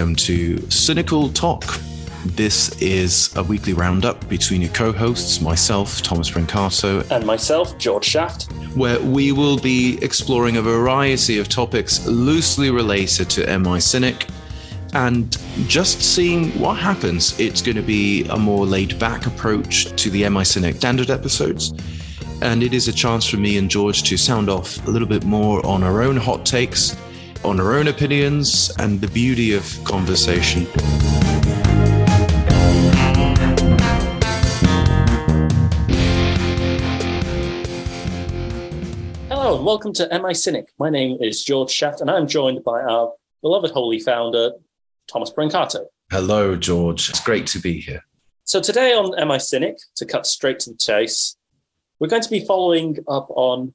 Welcome to Cynical Talk. This is a weekly roundup between your co hosts, myself, Thomas Brancato, and myself, George Shaft, where we will be exploring a variety of topics loosely related to MI Cynic and just seeing what happens. It's going to be a more laid back approach to the MI Cynic standard episodes. And it is a chance for me and George to sound off a little bit more on our own hot takes on our own opinions and the beauty of conversation. Hello and welcome to MI Cynic. My name is George Shaft and I'm joined by our beloved holy founder, Thomas Brancato. Hello, George. It's great to be here. So today on MI Cynic, to cut straight to the chase, we're going to be following up on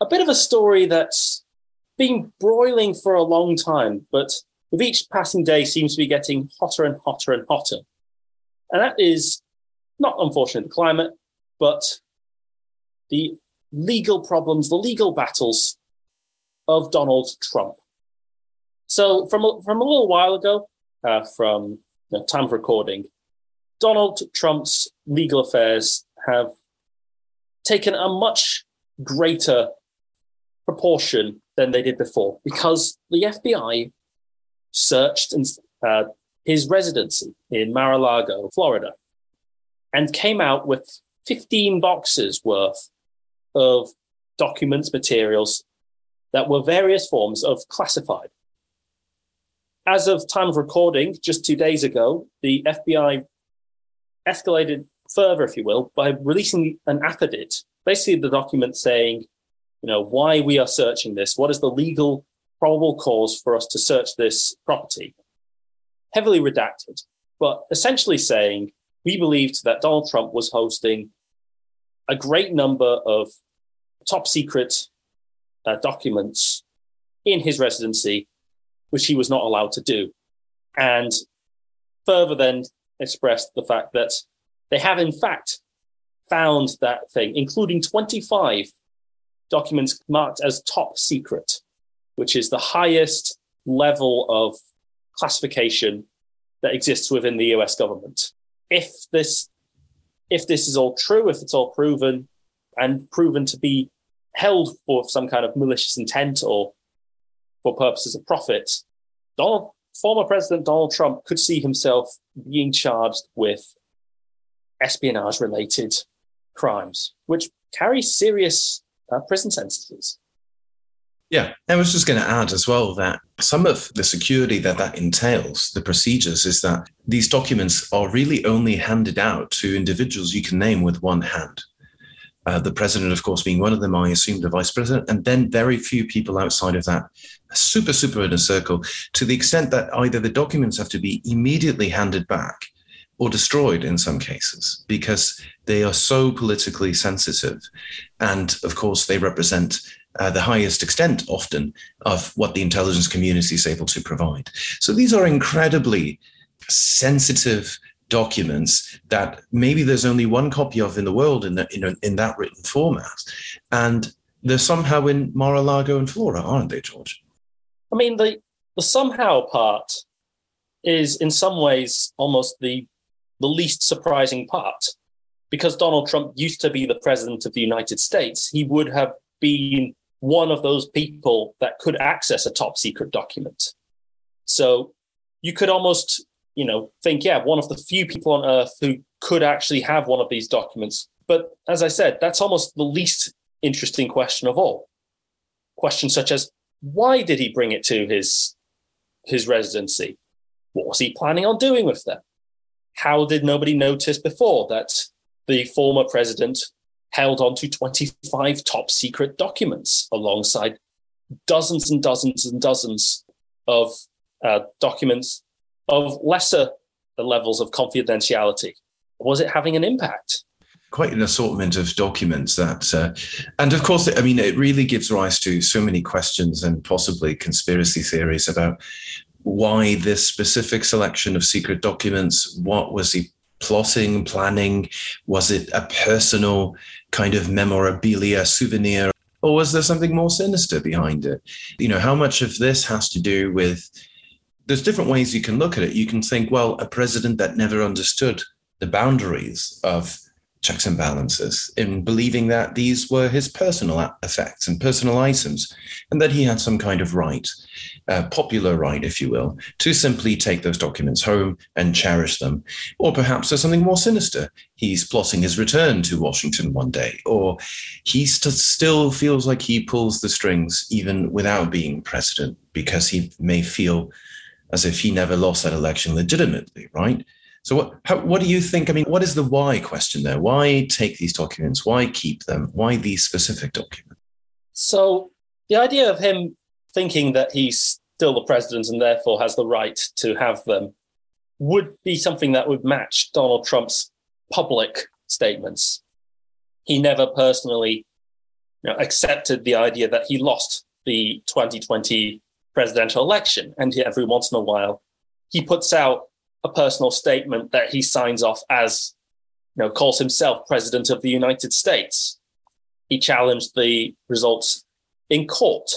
a bit of a story that's been broiling for a long time, but with each passing day seems to be getting hotter and hotter and hotter. And that is not unfortunately the climate, but the legal problems, the legal battles of Donald Trump. So from a, from a little while ago, uh, from the time of recording, Donald Trump's legal affairs have taken a much greater proportion than they did before because the FBI searched uh, his residency in Mar a Lago, Florida, and came out with 15 boxes worth of documents, materials that were various forms of classified. As of time of recording, just two days ago, the FBI escalated further, if you will, by releasing an affidavit, basically the document saying you know, why we are searching this. What is the legal probable cause for us to search this property? Heavily redacted, but essentially saying we believed that Donald Trump was hosting a great number of top secret uh, documents in his residency, which he was not allowed to do. And further then expressed the fact that they have, in fact, found that thing, including 25 documents marked as top secret, which is the highest level of classification that exists within the US government. If this if this is all true, if it's all proven and proven to be held for some kind of malicious intent or for purposes of profit, Donald, former President Donald Trump could see himself being charged with espionage related crimes, which carry serious uh, prison sentences. Yeah, And I was just going to add as well that some of the security that that entails, the procedures, is that these documents are really only handed out to individuals you can name with one hand. Uh, the president, of course, being one of them, I assume the vice president, and then very few people outside of that, super, super inner circle, to the extent that either the documents have to be immediately handed back or destroyed in some cases because they are so politically sensitive. And of course, they represent uh, the highest extent often of what the intelligence community is able to provide. So these are incredibly sensitive documents that maybe there's only one copy of in the world in, the, in, in that written format. And they're somehow in Mar-a-Lago and Flora, aren't they, George? I mean, the, the somehow part is in some ways almost the the least surprising part. Because Donald Trump used to be the president of the United States, he would have been one of those people that could access a top secret document. So you could almost, you know, think, yeah, one of the few people on earth who could actually have one of these documents. But as I said, that's almost the least interesting question of all. Questions such as why did he bring it to his his residency? What was he planning on doing with them? How did nobody notice before that the former president held on to 25 top secret documents alongside dozens and dozens and dozens of uh, documents of lesser levels of confidentiality? Was it having an impact? Quite an assortment of documents that, uh, and of course, I mean, it really gives rise to so many questions and possibly conspiracy theories about why this specific selection of secret documents? What was he plotting, planning? Was it a personal kind of memorabilia souvenir? Or was there something more sinister behind it? You know, how much of this has to do with there's different ways you can look at it. You can think, well, a president that never understood the boundaries of checks and balances in believing that these were his personal effects and personal items, and that he had some kind of right, uh, popular right, if you will, to simply take those documents home and cherish them. Or perhaps there's something more sinister. He's plotting his return to Washington one day, or he st- still feels like he pulls the strings even without being president because he may feel as if he never lost that election legitimately, right? So what how, what do you think? I mean, what is the why question there? Why take these documents? Why keep them? Why these specific documents? So the idea of him thinking that he's still the president and therefore has the right to have them would be something that would match Donald Trump's public statements. He never personally you know, accepted the idea that he lost the 2020 presidential election. And every once in a while, he puts out a personal statement that he signs off as, you know, calls himself president of the United States. He challenged the results in court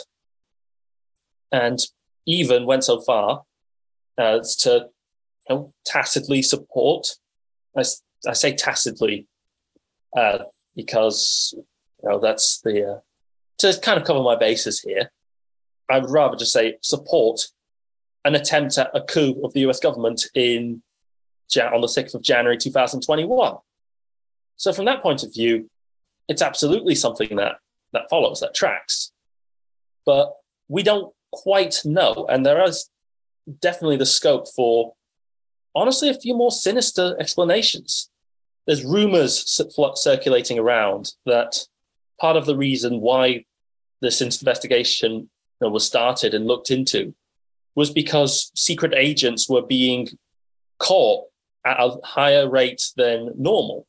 and even went so far as to you know, tacitly support. I, I say tacitly uh, because you know that's the uh, to kind of cover my bases here. I would rather just say support an attempt at a coup of the US government in on the 6th of January 2021. So from that point of view, it's absolutely something that that follows, that tracks. But we don't quite know. And there is definitely the scope for honestly a few more sinister explanations. There's rumors circulating around that part of the reason why this investigation was started and looked into was because secret agents were being caught at a higher rate than normal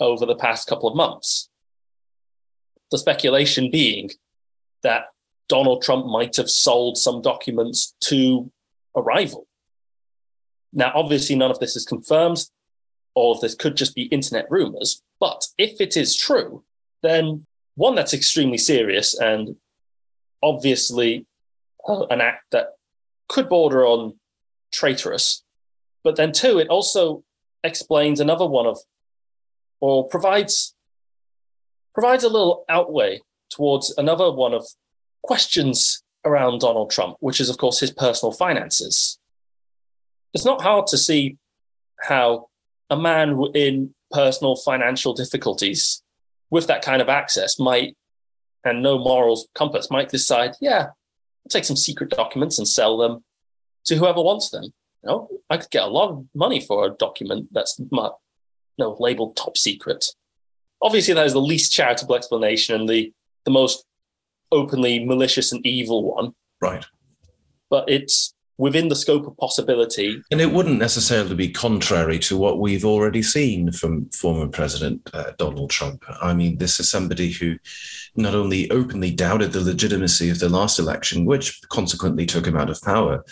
over the past couple of months. The speculation being that Donald Trump might have sold some documents to a rival. Now, obviously, none of this is confirmed. All of this could just be internet rumors. But if it is true, then one, that's extremely serious and obviously uh, an act that could border on traitorous. But then, two, it also explains another one of, or provides provides a little outway towards another one of questions around Donald Trump, which is, of course, his personal finances. It's not hard to see how a man in personal financial difficulties with that kind of access might, and no morals compass, might decide, yeah, take some secret documents and sell them to whoever wants them. You know, I could get a lot of money for a document that's my, you know, labeled top secret. Obviously, that is the least charitable explanation and the, the most openly malicious and evil one. Right. But it's within the scope of possibility. And it wouldn't necessarily be contrary to what we've already seen from former President uh, Donald Trump. I mean, this is somebody who not only openly doubted the legitimacy of the last election, which consequently took him out of power,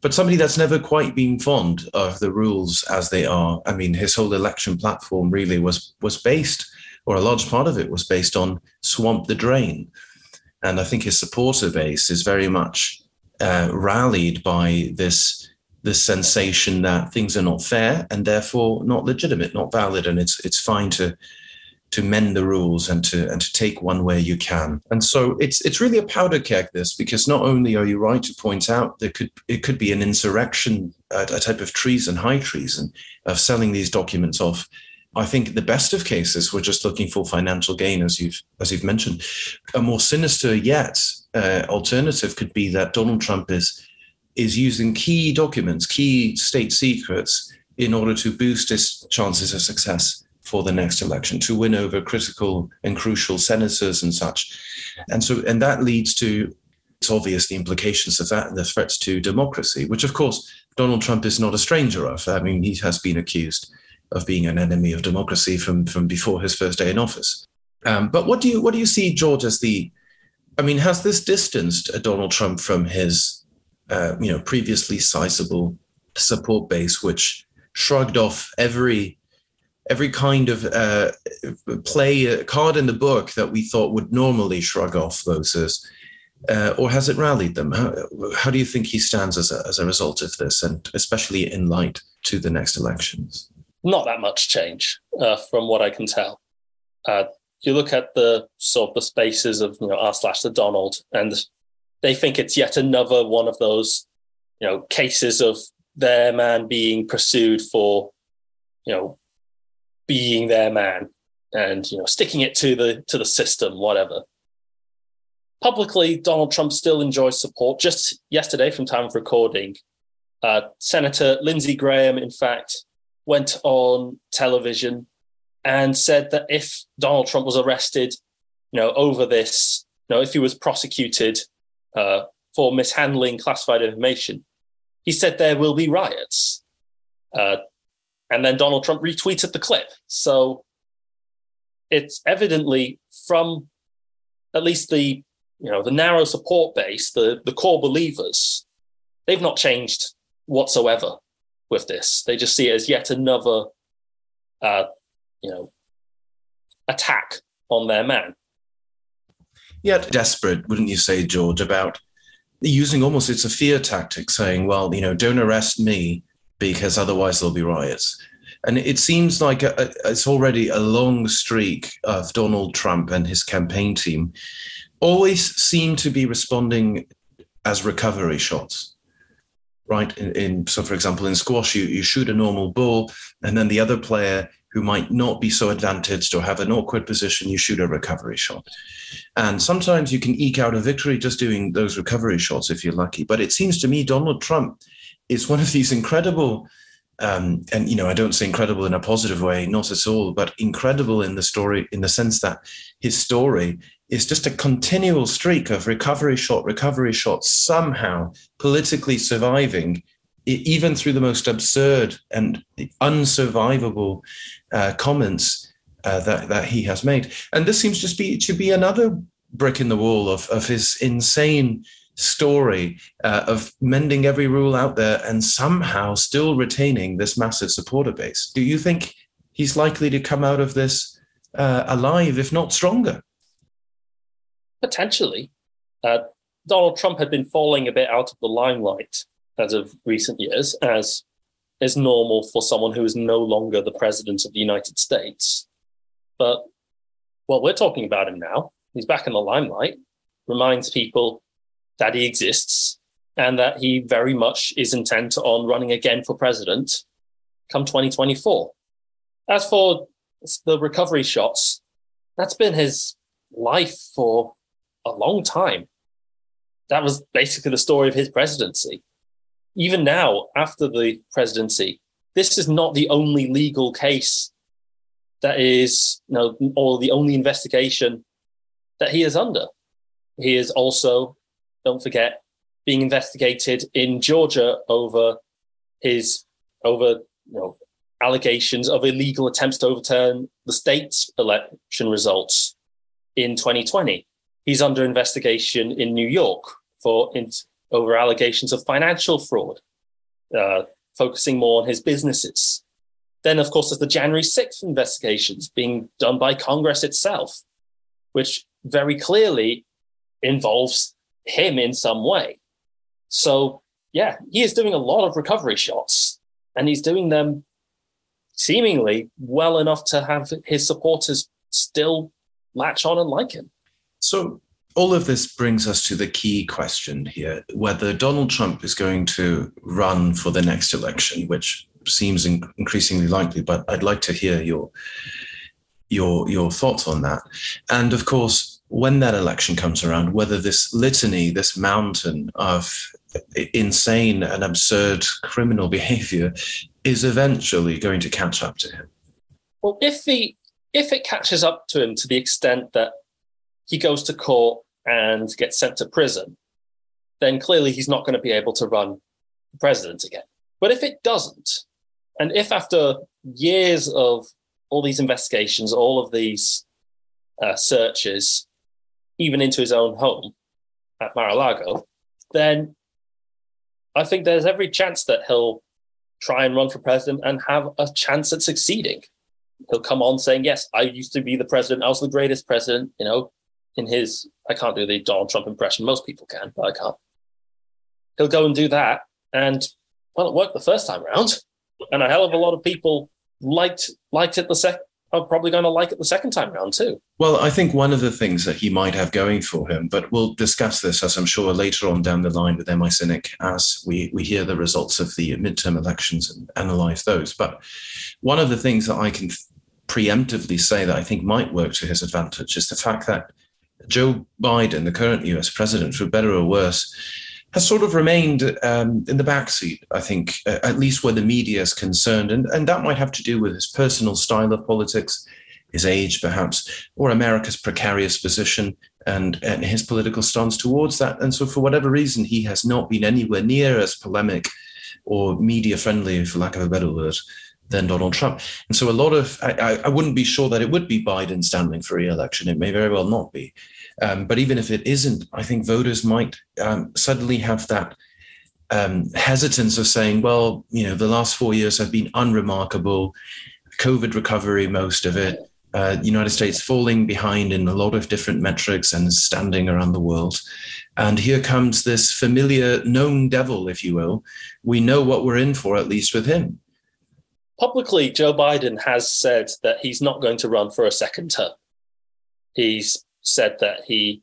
but somebody that's never quite been fond of the rules as they are. I mean, his whole election platform really was was based, or a large part of it was based on swamp the drain. And I think his supporter base is very much uh, rallied by this this sensation that things are not fair and therefore not legitimate, not valid, and it's it's fine to to mend the rules and to and to take one where you can. And so it's it's really a powder keg this because not only are you right to point out there could it could be an insurrection, a, a type of treason, high treason of selling these documents off. I think the best of cases we're just looking for financial gain, as you've as you've mentioned. A more sinister yet uh, alternative could be that Donald Trump is is using key documents, key state secrets, in order to boost his chances of success for the next election, to win over critical and crucial senators and such. And so, and that leads to it's obvious the implications of that the threats to democracy, which of course Donald Trump is not a stranger of. I mean, he has been accused of being an enemy of democracy from from before his first day in office. Um, but what do you what do you see, George, as the I mean, has this distanced Donald Trump from his, uh, you know, previously sizable support base, which shrugged off every every kind of uh, play uh, card in the book that we thought would normally shrug off those as uh, or has it rallied them? How, how do you think he stands as a, as a result of this, and especially in light to the next elections? Not that much change, uh, from what I can tell. Uh, you look at the sort of the spaces of you know r slash the Donald, and they think it's yet another one of those you know cases of their man being pursued for you know being their man and you know sticking it to the to the system, whatever publicly, Donald Trump still enjoys support. Just yesterday, from time of recording, uh, Senator Lindsey Graham, in fact, went on television and said that if Donald Trump was arrested, you know, over this, you know, if he was prosecuted uh, for mishandling classified information, he said there will be riots. Uh, and then Donald Trump retweeted the clip. So it's evidently from at least the you know, the narrow support base, the, the core believers, they've not changed whatsoever with this. They just see it as yet another, uh, you know, attack on their man. Yet desperate, wouldn't you say, George, about using almost it's a fear tactic, saying, well, you know, don't arrest me because otherwise there'll be riots. And it seems like a, a, it's already a long streak of Donald Trump and his campaign team always seem to be responding as recovery shots right? In, in, so for example in squash you, you shoot a normal ball and then the other player who might not be so advantaged or have an awkward position you shoot a recovery shot. And sometimes you can eke out a victory just doing those recovery shots if you're lucky. But it seems to me donald trump is one of these incredible um, and you know i don't say incredible in a positive way not at all but incredible in the story in the sense that his story is just a continual streak of recovery shot, recovery shot, somehow politically surviving, even through the most absurd and unsurvivable uh, comments uh, that, that he has made. And this seems to be, to be another brick in the wall of, of his insane story uh, of mending every rule out there and somehow still retaining this massive supporter base. Do you think he's likely to come out of this uh, alive, if not stronger? Potentially. Uh, Donald Trump had been falling a bit out of the limelight as of recent years, as is normal for someone who is no longer the president of the United States. But, well, we're talking about him now. He's back in the limelight, reminds people that he exists and that he very much is intent on running again for president come 2024. As for the recovery shots, that's been his life for a long time. That was basically the story of his presidency. Even now, after the presidency, this is not the only legal case that is, you know, or the only investigation that he is under. He is also, don't forget, being investigated in Georgia over his over you know allegations of illegal attempts to overturn the state's election results in 2020. He's under investigation in New York for in, over allegations of financial fraud, uh, focusing more on his businesses. Then, of course, there's the January 6th investigations being done by Congress itself, which very clearly involves him in some way. So, yeah, he is doing a lot of recovery shots, and he's doing them seemingly well enough to have his supporters still latch on and like him. So, all of this brings us to the key question here whether Donald Trump is going to run for the next election, which seems in- increasingly likely, but I'd like to hear your. Your, your thoughts on that. And of course, when that election comes around, whether this litany, this mountain of insane and absurd criminal behavior is eventually going to catch up to him. Well, if the if it catches up to him to the extent that he goes to court and gets sent to prison, then clearly he's not going to be able to run president again. But if it doesn't, and if after years of all these investigations, all of these uh, searches, even into his own home at Mar-a-Lago, then I think there's every chance that he'll try and run for president and have a chance at succeeding. He'll come on saying, "Yes, I used to be the president. I was the greatest president. You know, in his, I can't do the Donald Trump impression. Most people can, but I can't. He'll go and do that. And well, it worked the first time around. And a hell of a lot of people liked liked it the second are probably going to like it the second time around too. Well, I think one of the things that he might have going for him, but we'll discuss this as I'm sure later on down the line with MI Cynic as we, we hear the results of the midterm elections and analyze those. But one of the things that I can preemptively say that I think might work to his advantage is the fact that Joe Biden, the current US president, for better or worse, has sort of remained um, in the backseat, I think, at least where the media is concerned. And, and that might have to do with his personal style of politics, his age, perhaps, or America's precarious position and, and his political stance towards that. And so, for whatever reason, he has not been anywhere near as polemic or media friendly, for lack of a better word, than Donald Trump. And so, a lot of, I, I wouldn't be sure that it would be Biden standing for re election. It may very well not be. Um, but even if it isn't, I think voters might um, suddenly have that um, hesitance of saying, well, you know, the last four years have been unremarkable, COVID recovery, most of it, uh, United States falling behind in a lot of different metrics and standing around the world. And here comes this familiar known devil, if you will. We know what we're in for, at least with him. Publicly, Joe Biden has said that he's not going to run for a second term. He's said that he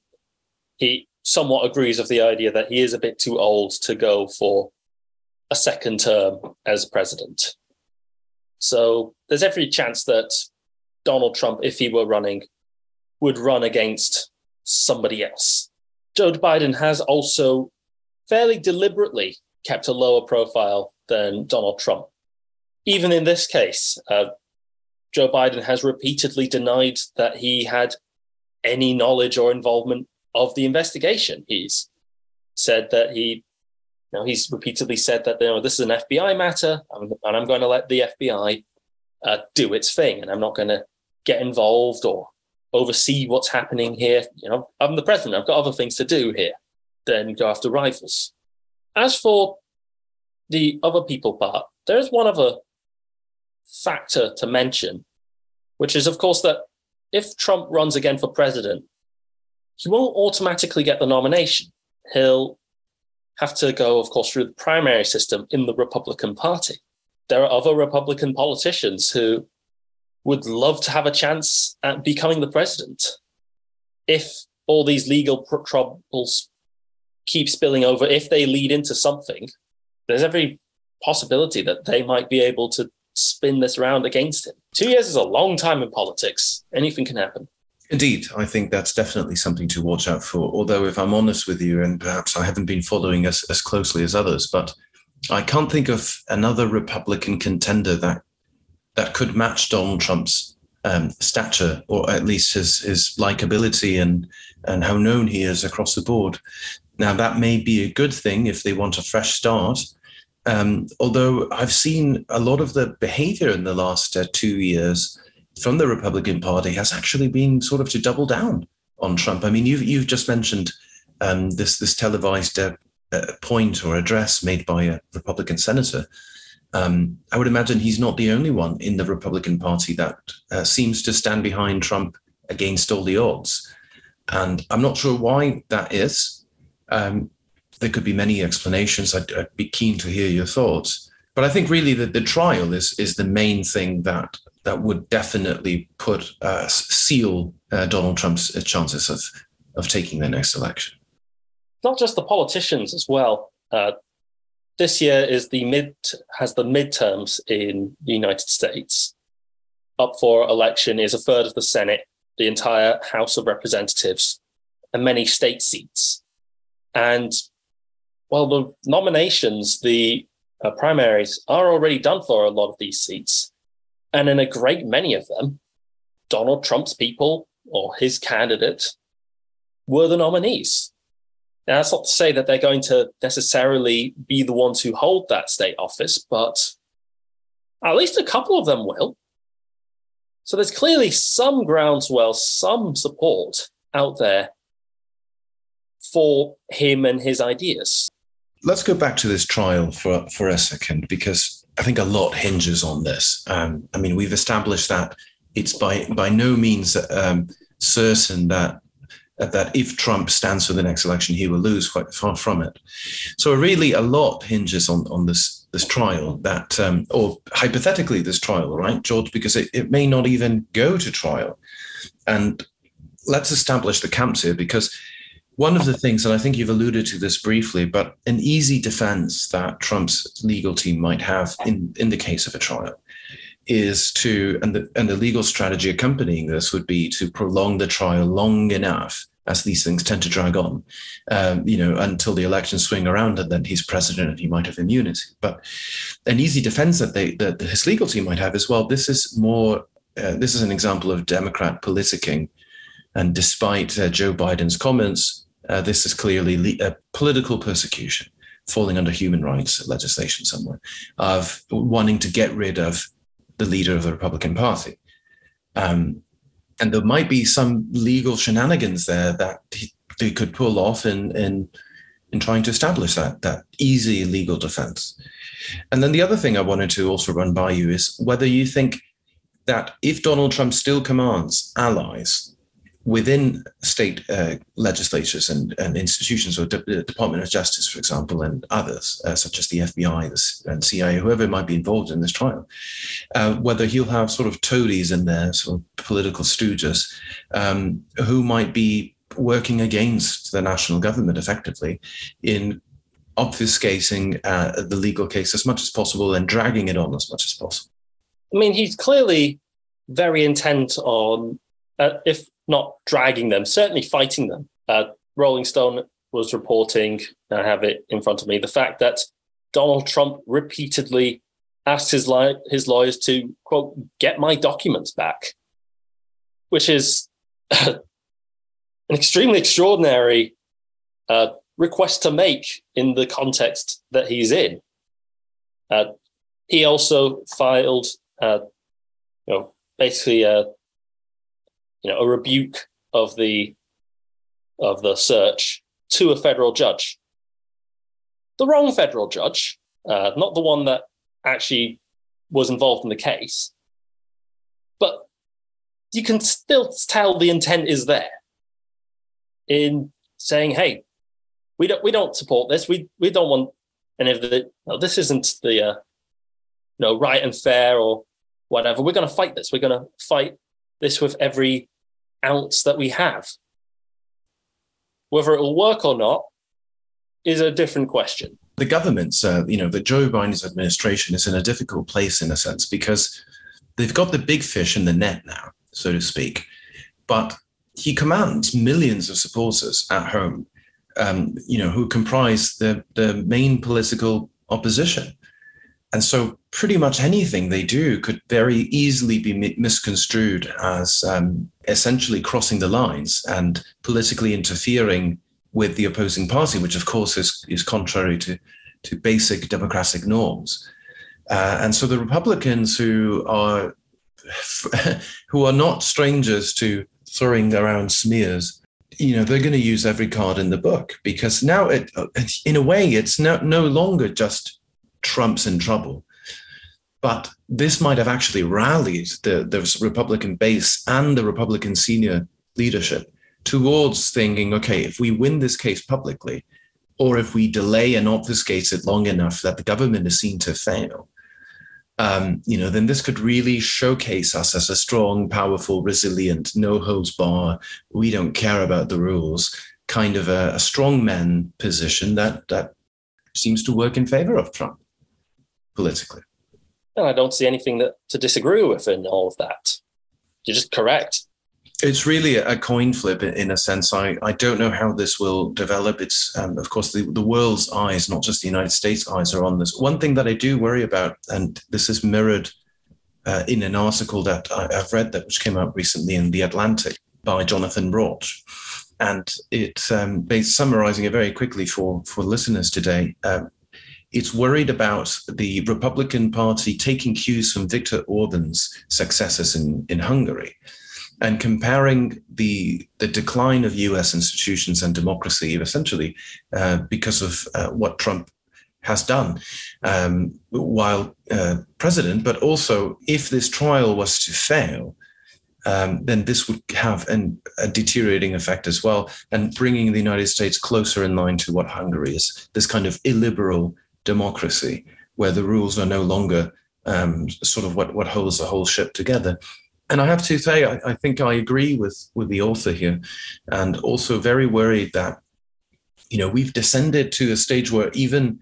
he somewhat agrees with the idea that he is a bit too old to go for a second term as president. So there's every chance that Donald Trump, if he were running, would run against somebody else. Joe Biden has also fairly deliberately kept a lower profile than Donald Trump. Even in this case, uh, Joe Biden has repeatedly denied that he had any knowledge or involvement of the investigation. He's said that he, you know, he's repeatedly said that you know this is an FBI matter, and I'm going to let the FBI uh, do its thing, and I'm not going to get involved or oversee what's happening here. You know, I'm the president. I've got other things to do here than go after rivals. As for the other people part, there's one other factor to mention, which is, of course, that if Trump runs again for president, he won't automatically get the nomination. He'll have to go, of course, through the primary system in the Republican Party. There are other Republican politicians who would love to have a chance at becoming the president. If all these legal troubles keep spilling over, if they lead into something, there's every possibility that they might be able to spin this round against him. Two years is a long time in politics. Anything can happen. Indeed, I think that's definitely something to watch out for. Although, if I'm honest with you, and perhaps I haven't been following as, as closely as others, but I can't think of another Republican contender that that could match Donald Trump's um, stature, or at least his his likability and and how known he is across the board. Now, that may be a good thing if they want a fresh start, um, although I've seen a lot of the behavior in the last uh, two years from the Republican Party has actually been sort of to double down on Trump. I mean, you've you've just mentioned um, this this televised uh, uh, point or address made by a Republican senator. Um, I would imagine he's not the only one in the Republican Party that uh, seems to stand behind Trump against all the odds, and I'm not sure why that is. Um, there could be many explanations. I'd, I'd, be keen to hear your thoughts. But I think really that the trial is is the main thing that that would definitely put uh, seal uh, Donald Trump's uh, chances of of taking the next election. Not just the politicians as well. Uh, this year is the mid has the midterms in the United States. Up for election is a third of the Senate, the entire House of Representatives, and many state seats. And well, the nominations, the uh, primaries are already done for a lot of these seats. And in a great many of them, Donald Trump's people or his candidate were the nominees. Now, that's not to say that they're going to necessarily be the ones who hold that state office, but at least a couple of them will. So there's clearly some groundswell, some support out there for him and his ideas let's go back to this trial for, for a second, because I think a lot hinges on this. Um, I mean, we've established that it's by, by no means um, certain that that if Trump stands for the next election, he will lose. Quite far from it. So really, a lot hinges on on this this trial that, um, or hypothetically, this trial, right, George? Because it, it may not even go to trial, and let's establish the camps here because one of the things, and I think you've alluded to this briefly, but an easy defense that Trump's legal team might have in, in the case of a trial is to, and the, and the legal strategy accompanying this would be to prolong the trial long enough as these things tend to drag on, um, you know, until the elections swing around and then he's president and he might have immunity. But an easy defense that they that his legal team might have is well, this is more, uh, this is an example of Democrat politicking. And despite uh, Joe Biden's comments, uh, this is clearly a political persecution, falling under human rights legislation somewhere, of wanting to get rid of the leader of the Republican Party. Um, and there might be some legal shenanigans there that he, they could pull off in, in, in trying to establish that, that easy legal defense. And then the other thing I wanted to also run by you is whether you think that if Donald Trump still commands allies within state uh, legislatures and, and institutions, or the Department of Justice, for example, and others, uh, such as the FBI and CIA, whoever might be involved in this trial, uh, whether he'll have sort of toadies in there, sort of political stooges, um, who might be working against the national government effectively in obfuscating uh, the legal case as much as possible and dragging it on as much as possible. I mean, he's clearly very intent on uh, if not dragging them, certainly fighting them. Uh, Rolling Stone was reporting, I have it in front of me, the fact that Donald Trump repeatedly asked his, li- his lawyers to, quote, get my documents back, which is an extremely extraordinary uh, request to make in the context that he's in. Uh, he also filed, uh, you know, basically a you know, a rebuke of the of the search to a federal judge. The wrong federal judge, uh, not the one that actually was involved in the case. But you can still tell the intent is there in saying, "Hey, we don't we don't support this. We we don't want any of the. No, this isn't the uh, you know right and fair or whatever. We're going to fight this. We're going to fight this with every ounce that we have. Whether it will work or not is a different question. The government's, uh, you know, the Joe Biden's administration is in a difficult place in a sense because they've got the big fish in the net now, so to speak. But he commands millions of supporters at home, um, you know, who comprise the, the main political opposition. And so, pretty much anything they do could very easily be misconstrued as um, essentially crossing the lines and politically interfering with the opposing party, which, of course, is, is contrary to, to basic democratic norms. Uh, and so, the Republicans who are who are not strangers to throwing around smears you know they're going to use every card in the book because now it in a way it's no, no longer just Trump's in trouble. But this might have actually rallied the, the Republican base and the Republican senior leadership towards thinking, okay, if we win this case publicly, or if we delay and obfuscate it long enough that the government is seen to fail, um, you know, then this could really showcase us as a strong, powerful, resilient, no holds bar, we don't care about the rules, kind of a, a strong man position that that seems to work in favor of Trump politically. And I don't see anything that to disagree with in all of that. You're just correct. It's really a coin flip in a sense. I, I don't know how this will develop. It's, um, of course, the, the world's eyes, not just the United States' eyes, are on this. One thing that I do worry about, and this is mirrored uh, in an article that I, have read that which came out recently in The Atlantic by Jonathan Rauch. And it's um, summarizing it very quickly for, for listeners today. Um, it's worried about the Republican Party taking cues from Viktor Orban's successes in, in Hungary and comparing the, the decline of US institutions and democracy essentially uh, because of uh, what Trump has done um, while uh, president, but also if this trial was to fail, um, then this would have an, a deteriorating effect as well, and bringing the United States closer in line to what Hungary is this kind of illiberal democracy where the rules are no longer um, sort of what, what holds the whole ship together. And I have to say, I, I think I agree with, with the author here, and also very worried that, you know, we've descended to a stage where even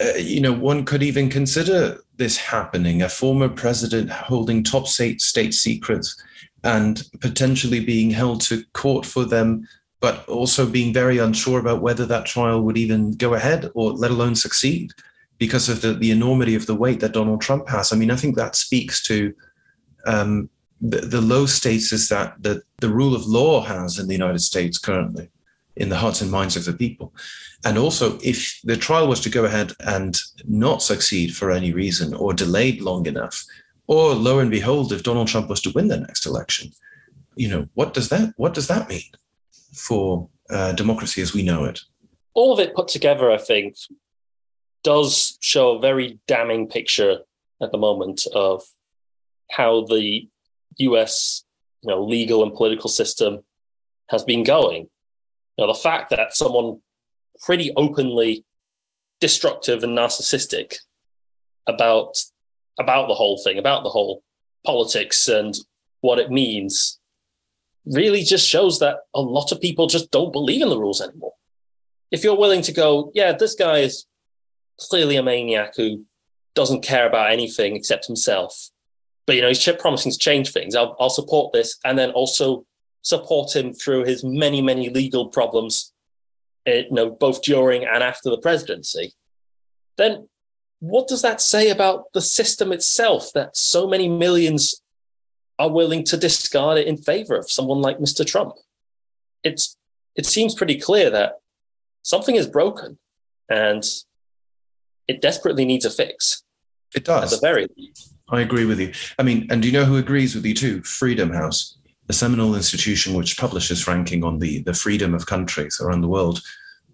uh, you know, one could even consider this happening a former president holding top state, state secrets and potentially being held to court for them, but also being very unsure about whether that trial would even go ahead or let alone succeed because of the, the enormity of the weight that Donald Trump has. I mean, I think that speaks to um, the, the low status that the, the rule of law has in the United States currently in the hearts and minds of the people. And also, if the trial was to go ahead and not succeed for any reason or delayed long enough, or lo and behold, if Donald Trump was to win the next election, you know, what does that what does that mean for uh, democracy as we know it? All of it put together, I think, does show a very damning picture at the moment of how the U.S. you know legal and political system has been going. Now, the fact that someone pretty openly destructive and narcissistic about about the whole thing, about the whole politics and what it means, really just shows that a lot of people just don't believe in the rules anymore. If you're willing to go, yeah, this guy is clearly a maniac who doesn't care about anything except himself, but you know he's promising to change things. I'll, I'll support this, and then also support him through his many, many legal problems, eh, you know, both during and after the presidency, then what does that say about the system itself that so many millions are willing to discard it in favor of someone like Mr. Trump? It's it seems pretty clear that something is broken and it desperately needs a fix. It does. At the very least. I agree with you. I mean, and do you know who agrees with you too? Freedom House the seminal institution which publishes ranking on the, the freedom of countries around the world.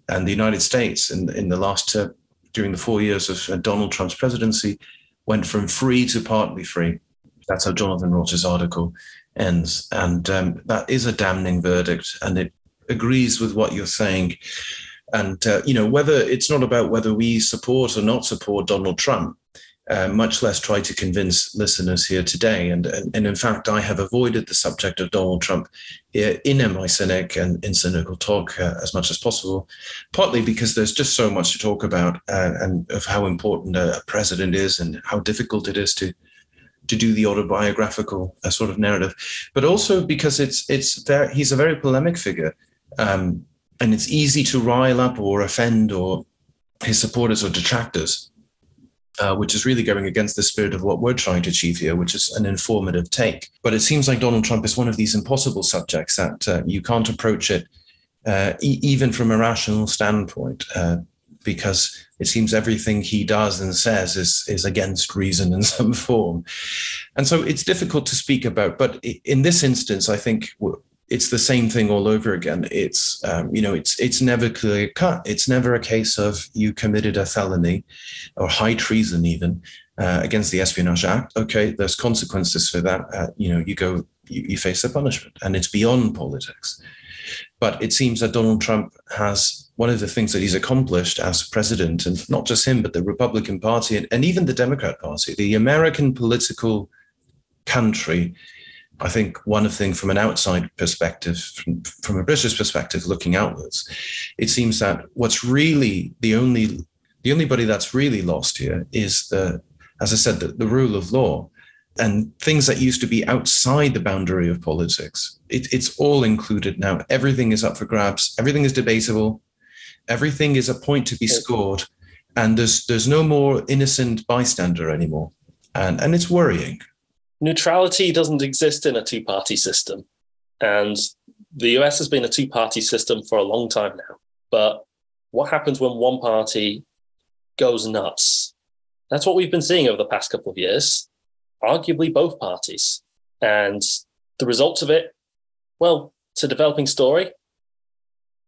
And the United States, in, in the last, uh, during the four years of uh, Donald Trump's presidency, went from free to partly free. That's how Jonathan Rauch's article ends. And um, that is a damning verdict. And it agrees with what you're saying. And, uh, you know, whether it's not about whether we support or not support Donald Trump, uh, much less try to convince listeners here today. And, and, and, in fact, I have avoided the subject of Donald Trump here in MI Cynic and in Cynical Talk uh, as much as possible, partly because there's just so much to talk about uh, and of how important a, president is and how difficult it is to to do the autobiographical uh, sort of narrative, but also because it's it's there. He's a very polemic figure, um, and it's easy to rile up or offend or his supporters or detractors uh, which is really going against the spirit of what we're trying to achieve here, which is an informative take. But it seems like Donald Trump is one of these impossible subjects that uh, you can't approach it uh, e- even from a rational standpoint, uh, because it seems everything he does and says is is against reason in some form, and so it's difficult to speak about. But in this instance, I think it's the same thing all over again. It's um, you know it's it's never clear cut. It's never a case of you committed a felony or high treason even uh, against the Espionage Act. Okay, there's consequences for that. Uh, you know you go you, you face the punishment, and it's beyond politics. But it seems that Donald Trump has one of the things that he's accomplished as president, and not just him, but the Republican Party and, and even the Democrat Party, the American political country I think one thing from an outside perspective, from, from a British perspective, looking outwards, it seems that what's really the only the only body that's really lost here is the, as I said, the, the rule of law and things that used to be outside the boundary of politics. It, it's all included now. Everything is up for grabs. Everything is debatable. Everything is a point to be scored, and there's there's no more innocent bystander anymore, and and it's worrying neutrality doesn't exist in a two party system. And the US has been a two party system for a long time now. But what happens when one party goes nuts? That's what we've been seeing over the past couple of years, arguably both parties. And the results of it, well, it's a developing story.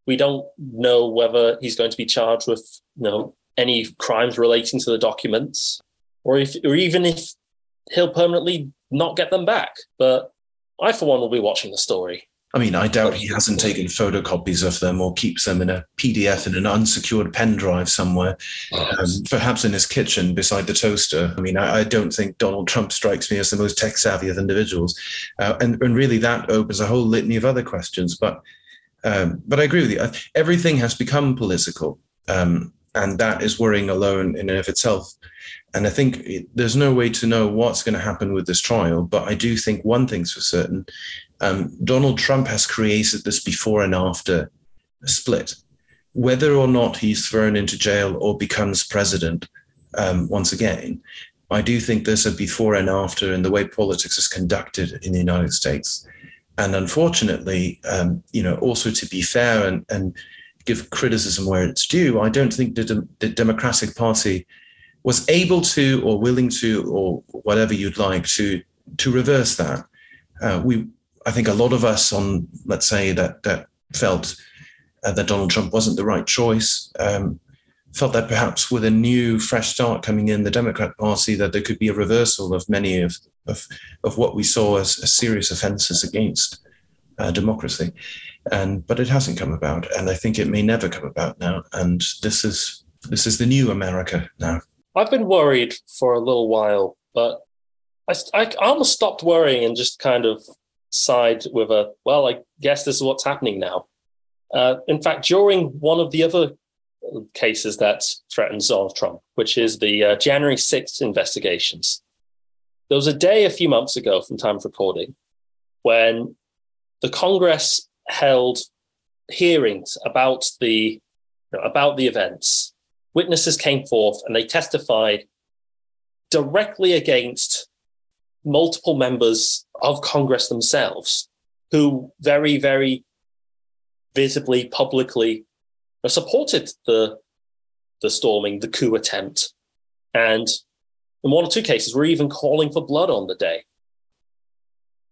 We don't know whether he's going to be charged with you know, any crimes relating to the documents, or if, or even if he'll permanently not get them back. But I, for one, will be watching the story. I mean, I doubt he hasn't taken photocopies of them or keeps them in a PDF in an unsecured pen drive somewhere, um, perhaps in his kitchen beside the toaster. I mean, I, I, don't think Donald Trump strikes me as the most tech savvy of individuals. Uh, and, and really, that opens a whole litany of other questions. But um, but I agree with you. Everything has become political. Um, and that is worrying alone in and of itself. And I think it, there's no way to know what's going to happen with this trial, but I do think one thing's for certain: um, Donald Trump has created this before and after split. Whether or not he's thrown into jail or becomes president um, once again, I do think there's a before and after in the way politics is conducted in the United States. And unfortunately, um, you know, also to be fair and, and give criticism where it's due, I don't think the, the Democratic Party was able to or willing to or whatever you'd like to to reverse that. Uh, we, I think, a lot of us on let's say that that felt uh, that Donald Trump wasn't the right choice. Um, felt that perhaps with a new fresh start coming in the Democrat Party that there could be a reversal of many of of, of what we saw as, as serious offences against uh, democracy and but it hasn't come about, and I think it may never come about now. And this is this is the new America now. I've been worried for a little while, but I, I almost stopped worrying and just kind of sighed with a well. I guess this is what's happening now. Uh, in fact, during one of the other cases that threatens Donald Trump, which is the uh, January 6th investigations. There was a day a few months ago from time of recording when the Congress held hearings about the you know, about the events. Witnesses came forth and they testified directly against multiple members of Congress themselves, who very, very visibly, publicly supported the the storming, the coup attempt, and in one or two cases, were even calling for blood on the day.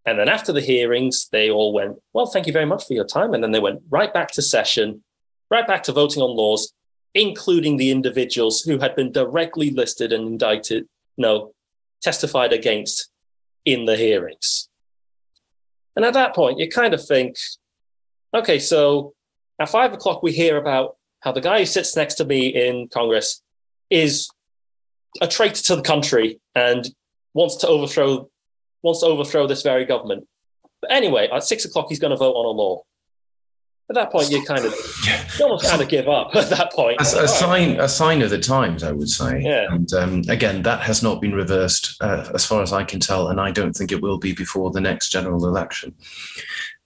And then after the hearings, they all went, Well, thank you very much for your time. And then they went right back to session, right back to voting on laws, including the individuals who had been directly listed and indicted, no, testified against in the hearings. And at that point, you kind of think, okay, so at five o'clock, we hear about how the guy who sits next to me in Congress is a traitor to the country and wants to overthrow wants to overthrow this very government. But anyway, at six o'clock, he's going to vote on a law. At that point, you kind of you almost kind of give up. At that point, a, a sign a sign of the times, I would say. Yeah. And um, again, that has not been reversed uh, as far as I can tell, and I don't think it will be before the next general election.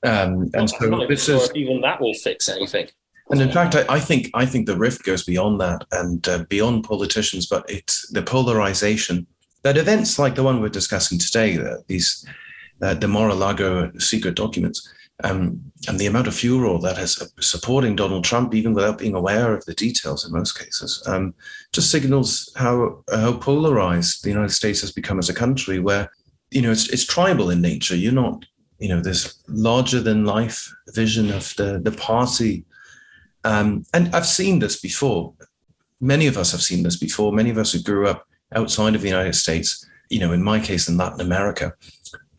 Um, and so this sure is even that will fix anything. And in fact, I, I, think I think the rift goes beyond that and uh, beyond politicians, but it's the polarization that events like the one we're discussing today, uh, these uh, the Mar-a-Lago secret documents, um, and the amount of furor that has uh, supporting Donald Trump, even without being aware of the details in most cases, um, just signals how how polarized the United States has become as a country, where you know it's it's tribal in nature. You're not you know this larger than life vision of the the party, um, and I've seen this before. Many of us have seen this before. Many of us who grew up outside of the United States, you know, in my case in Latin America,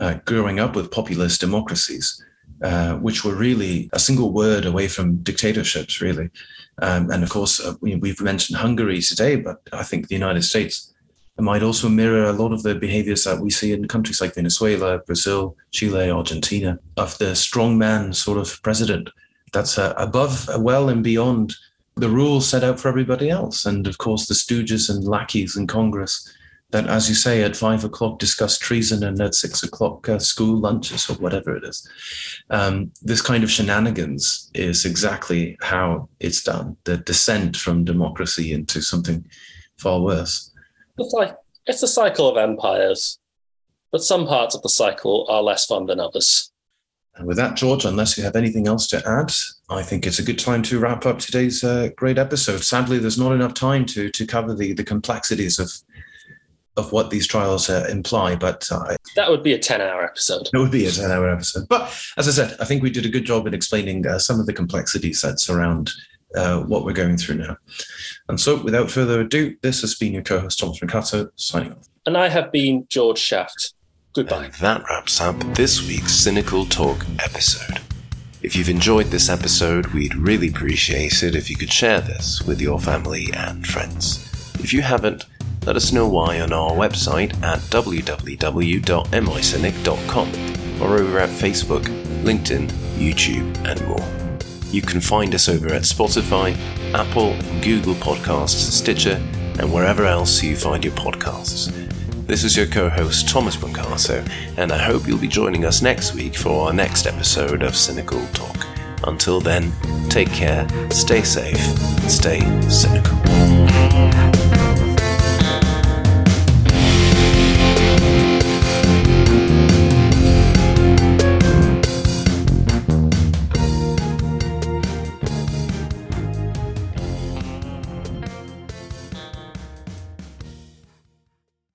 uh, growing up with populist democracies, uh, which were really a single word away from dictatorships, really. Um, and of course, uh, we, have mentioned Hungary today, but I think the United States might also mirror a lot of the behaviors that we see in countries like Venezuela, Brazil, Chile, Argentina, of the strongman sort of president that's uh, above, well and beyond the rules set out for everybody else. And of course, the stooges and lackeys in Congress that, as you say, at five o'clock discuss treason and at six o'clock uh, school lunches or whatever it is. Um, this kind of shenanigans is exactly how it's done the descent from democracy into something far worse. It's like it's a cycle of empires, but some parts of the cycle are less fun than others. And with that, George, unless you have anything else to add, I think it's a good time to wrap up today's uh, great episode. Sadly, there's not enough time to to cover the the complexities of of what these trials uh, imply, but uh, that would be a ten-hour episode. It would be a ten-hour episode. But as I said, I think we did a good job in explaining uh, some of the complexities that surround uh, what we're going through now. And so, without further ado, this has been your co-host Thomas Brancato signing off, and I have been George Shaft. Goodbye. And that wraps up this week's Cynical Talk episode. If you've enjoyed this episode, we'd really appreciate it if you could share this with your family and friends. If you haven't, let us know why on our website at www.micynic.com or over at Facebook, LinkedIn, YouTube, and more. You can find us over at Spotify, Apple, Google Podcasts, Stitcher, and wherever else you find your podcasts. This is your co host, Thomas Brancato, and I hope you'll be joining us next week for our next episode of Cynical Talk. Until then, take care, stay safe, and stay cynical.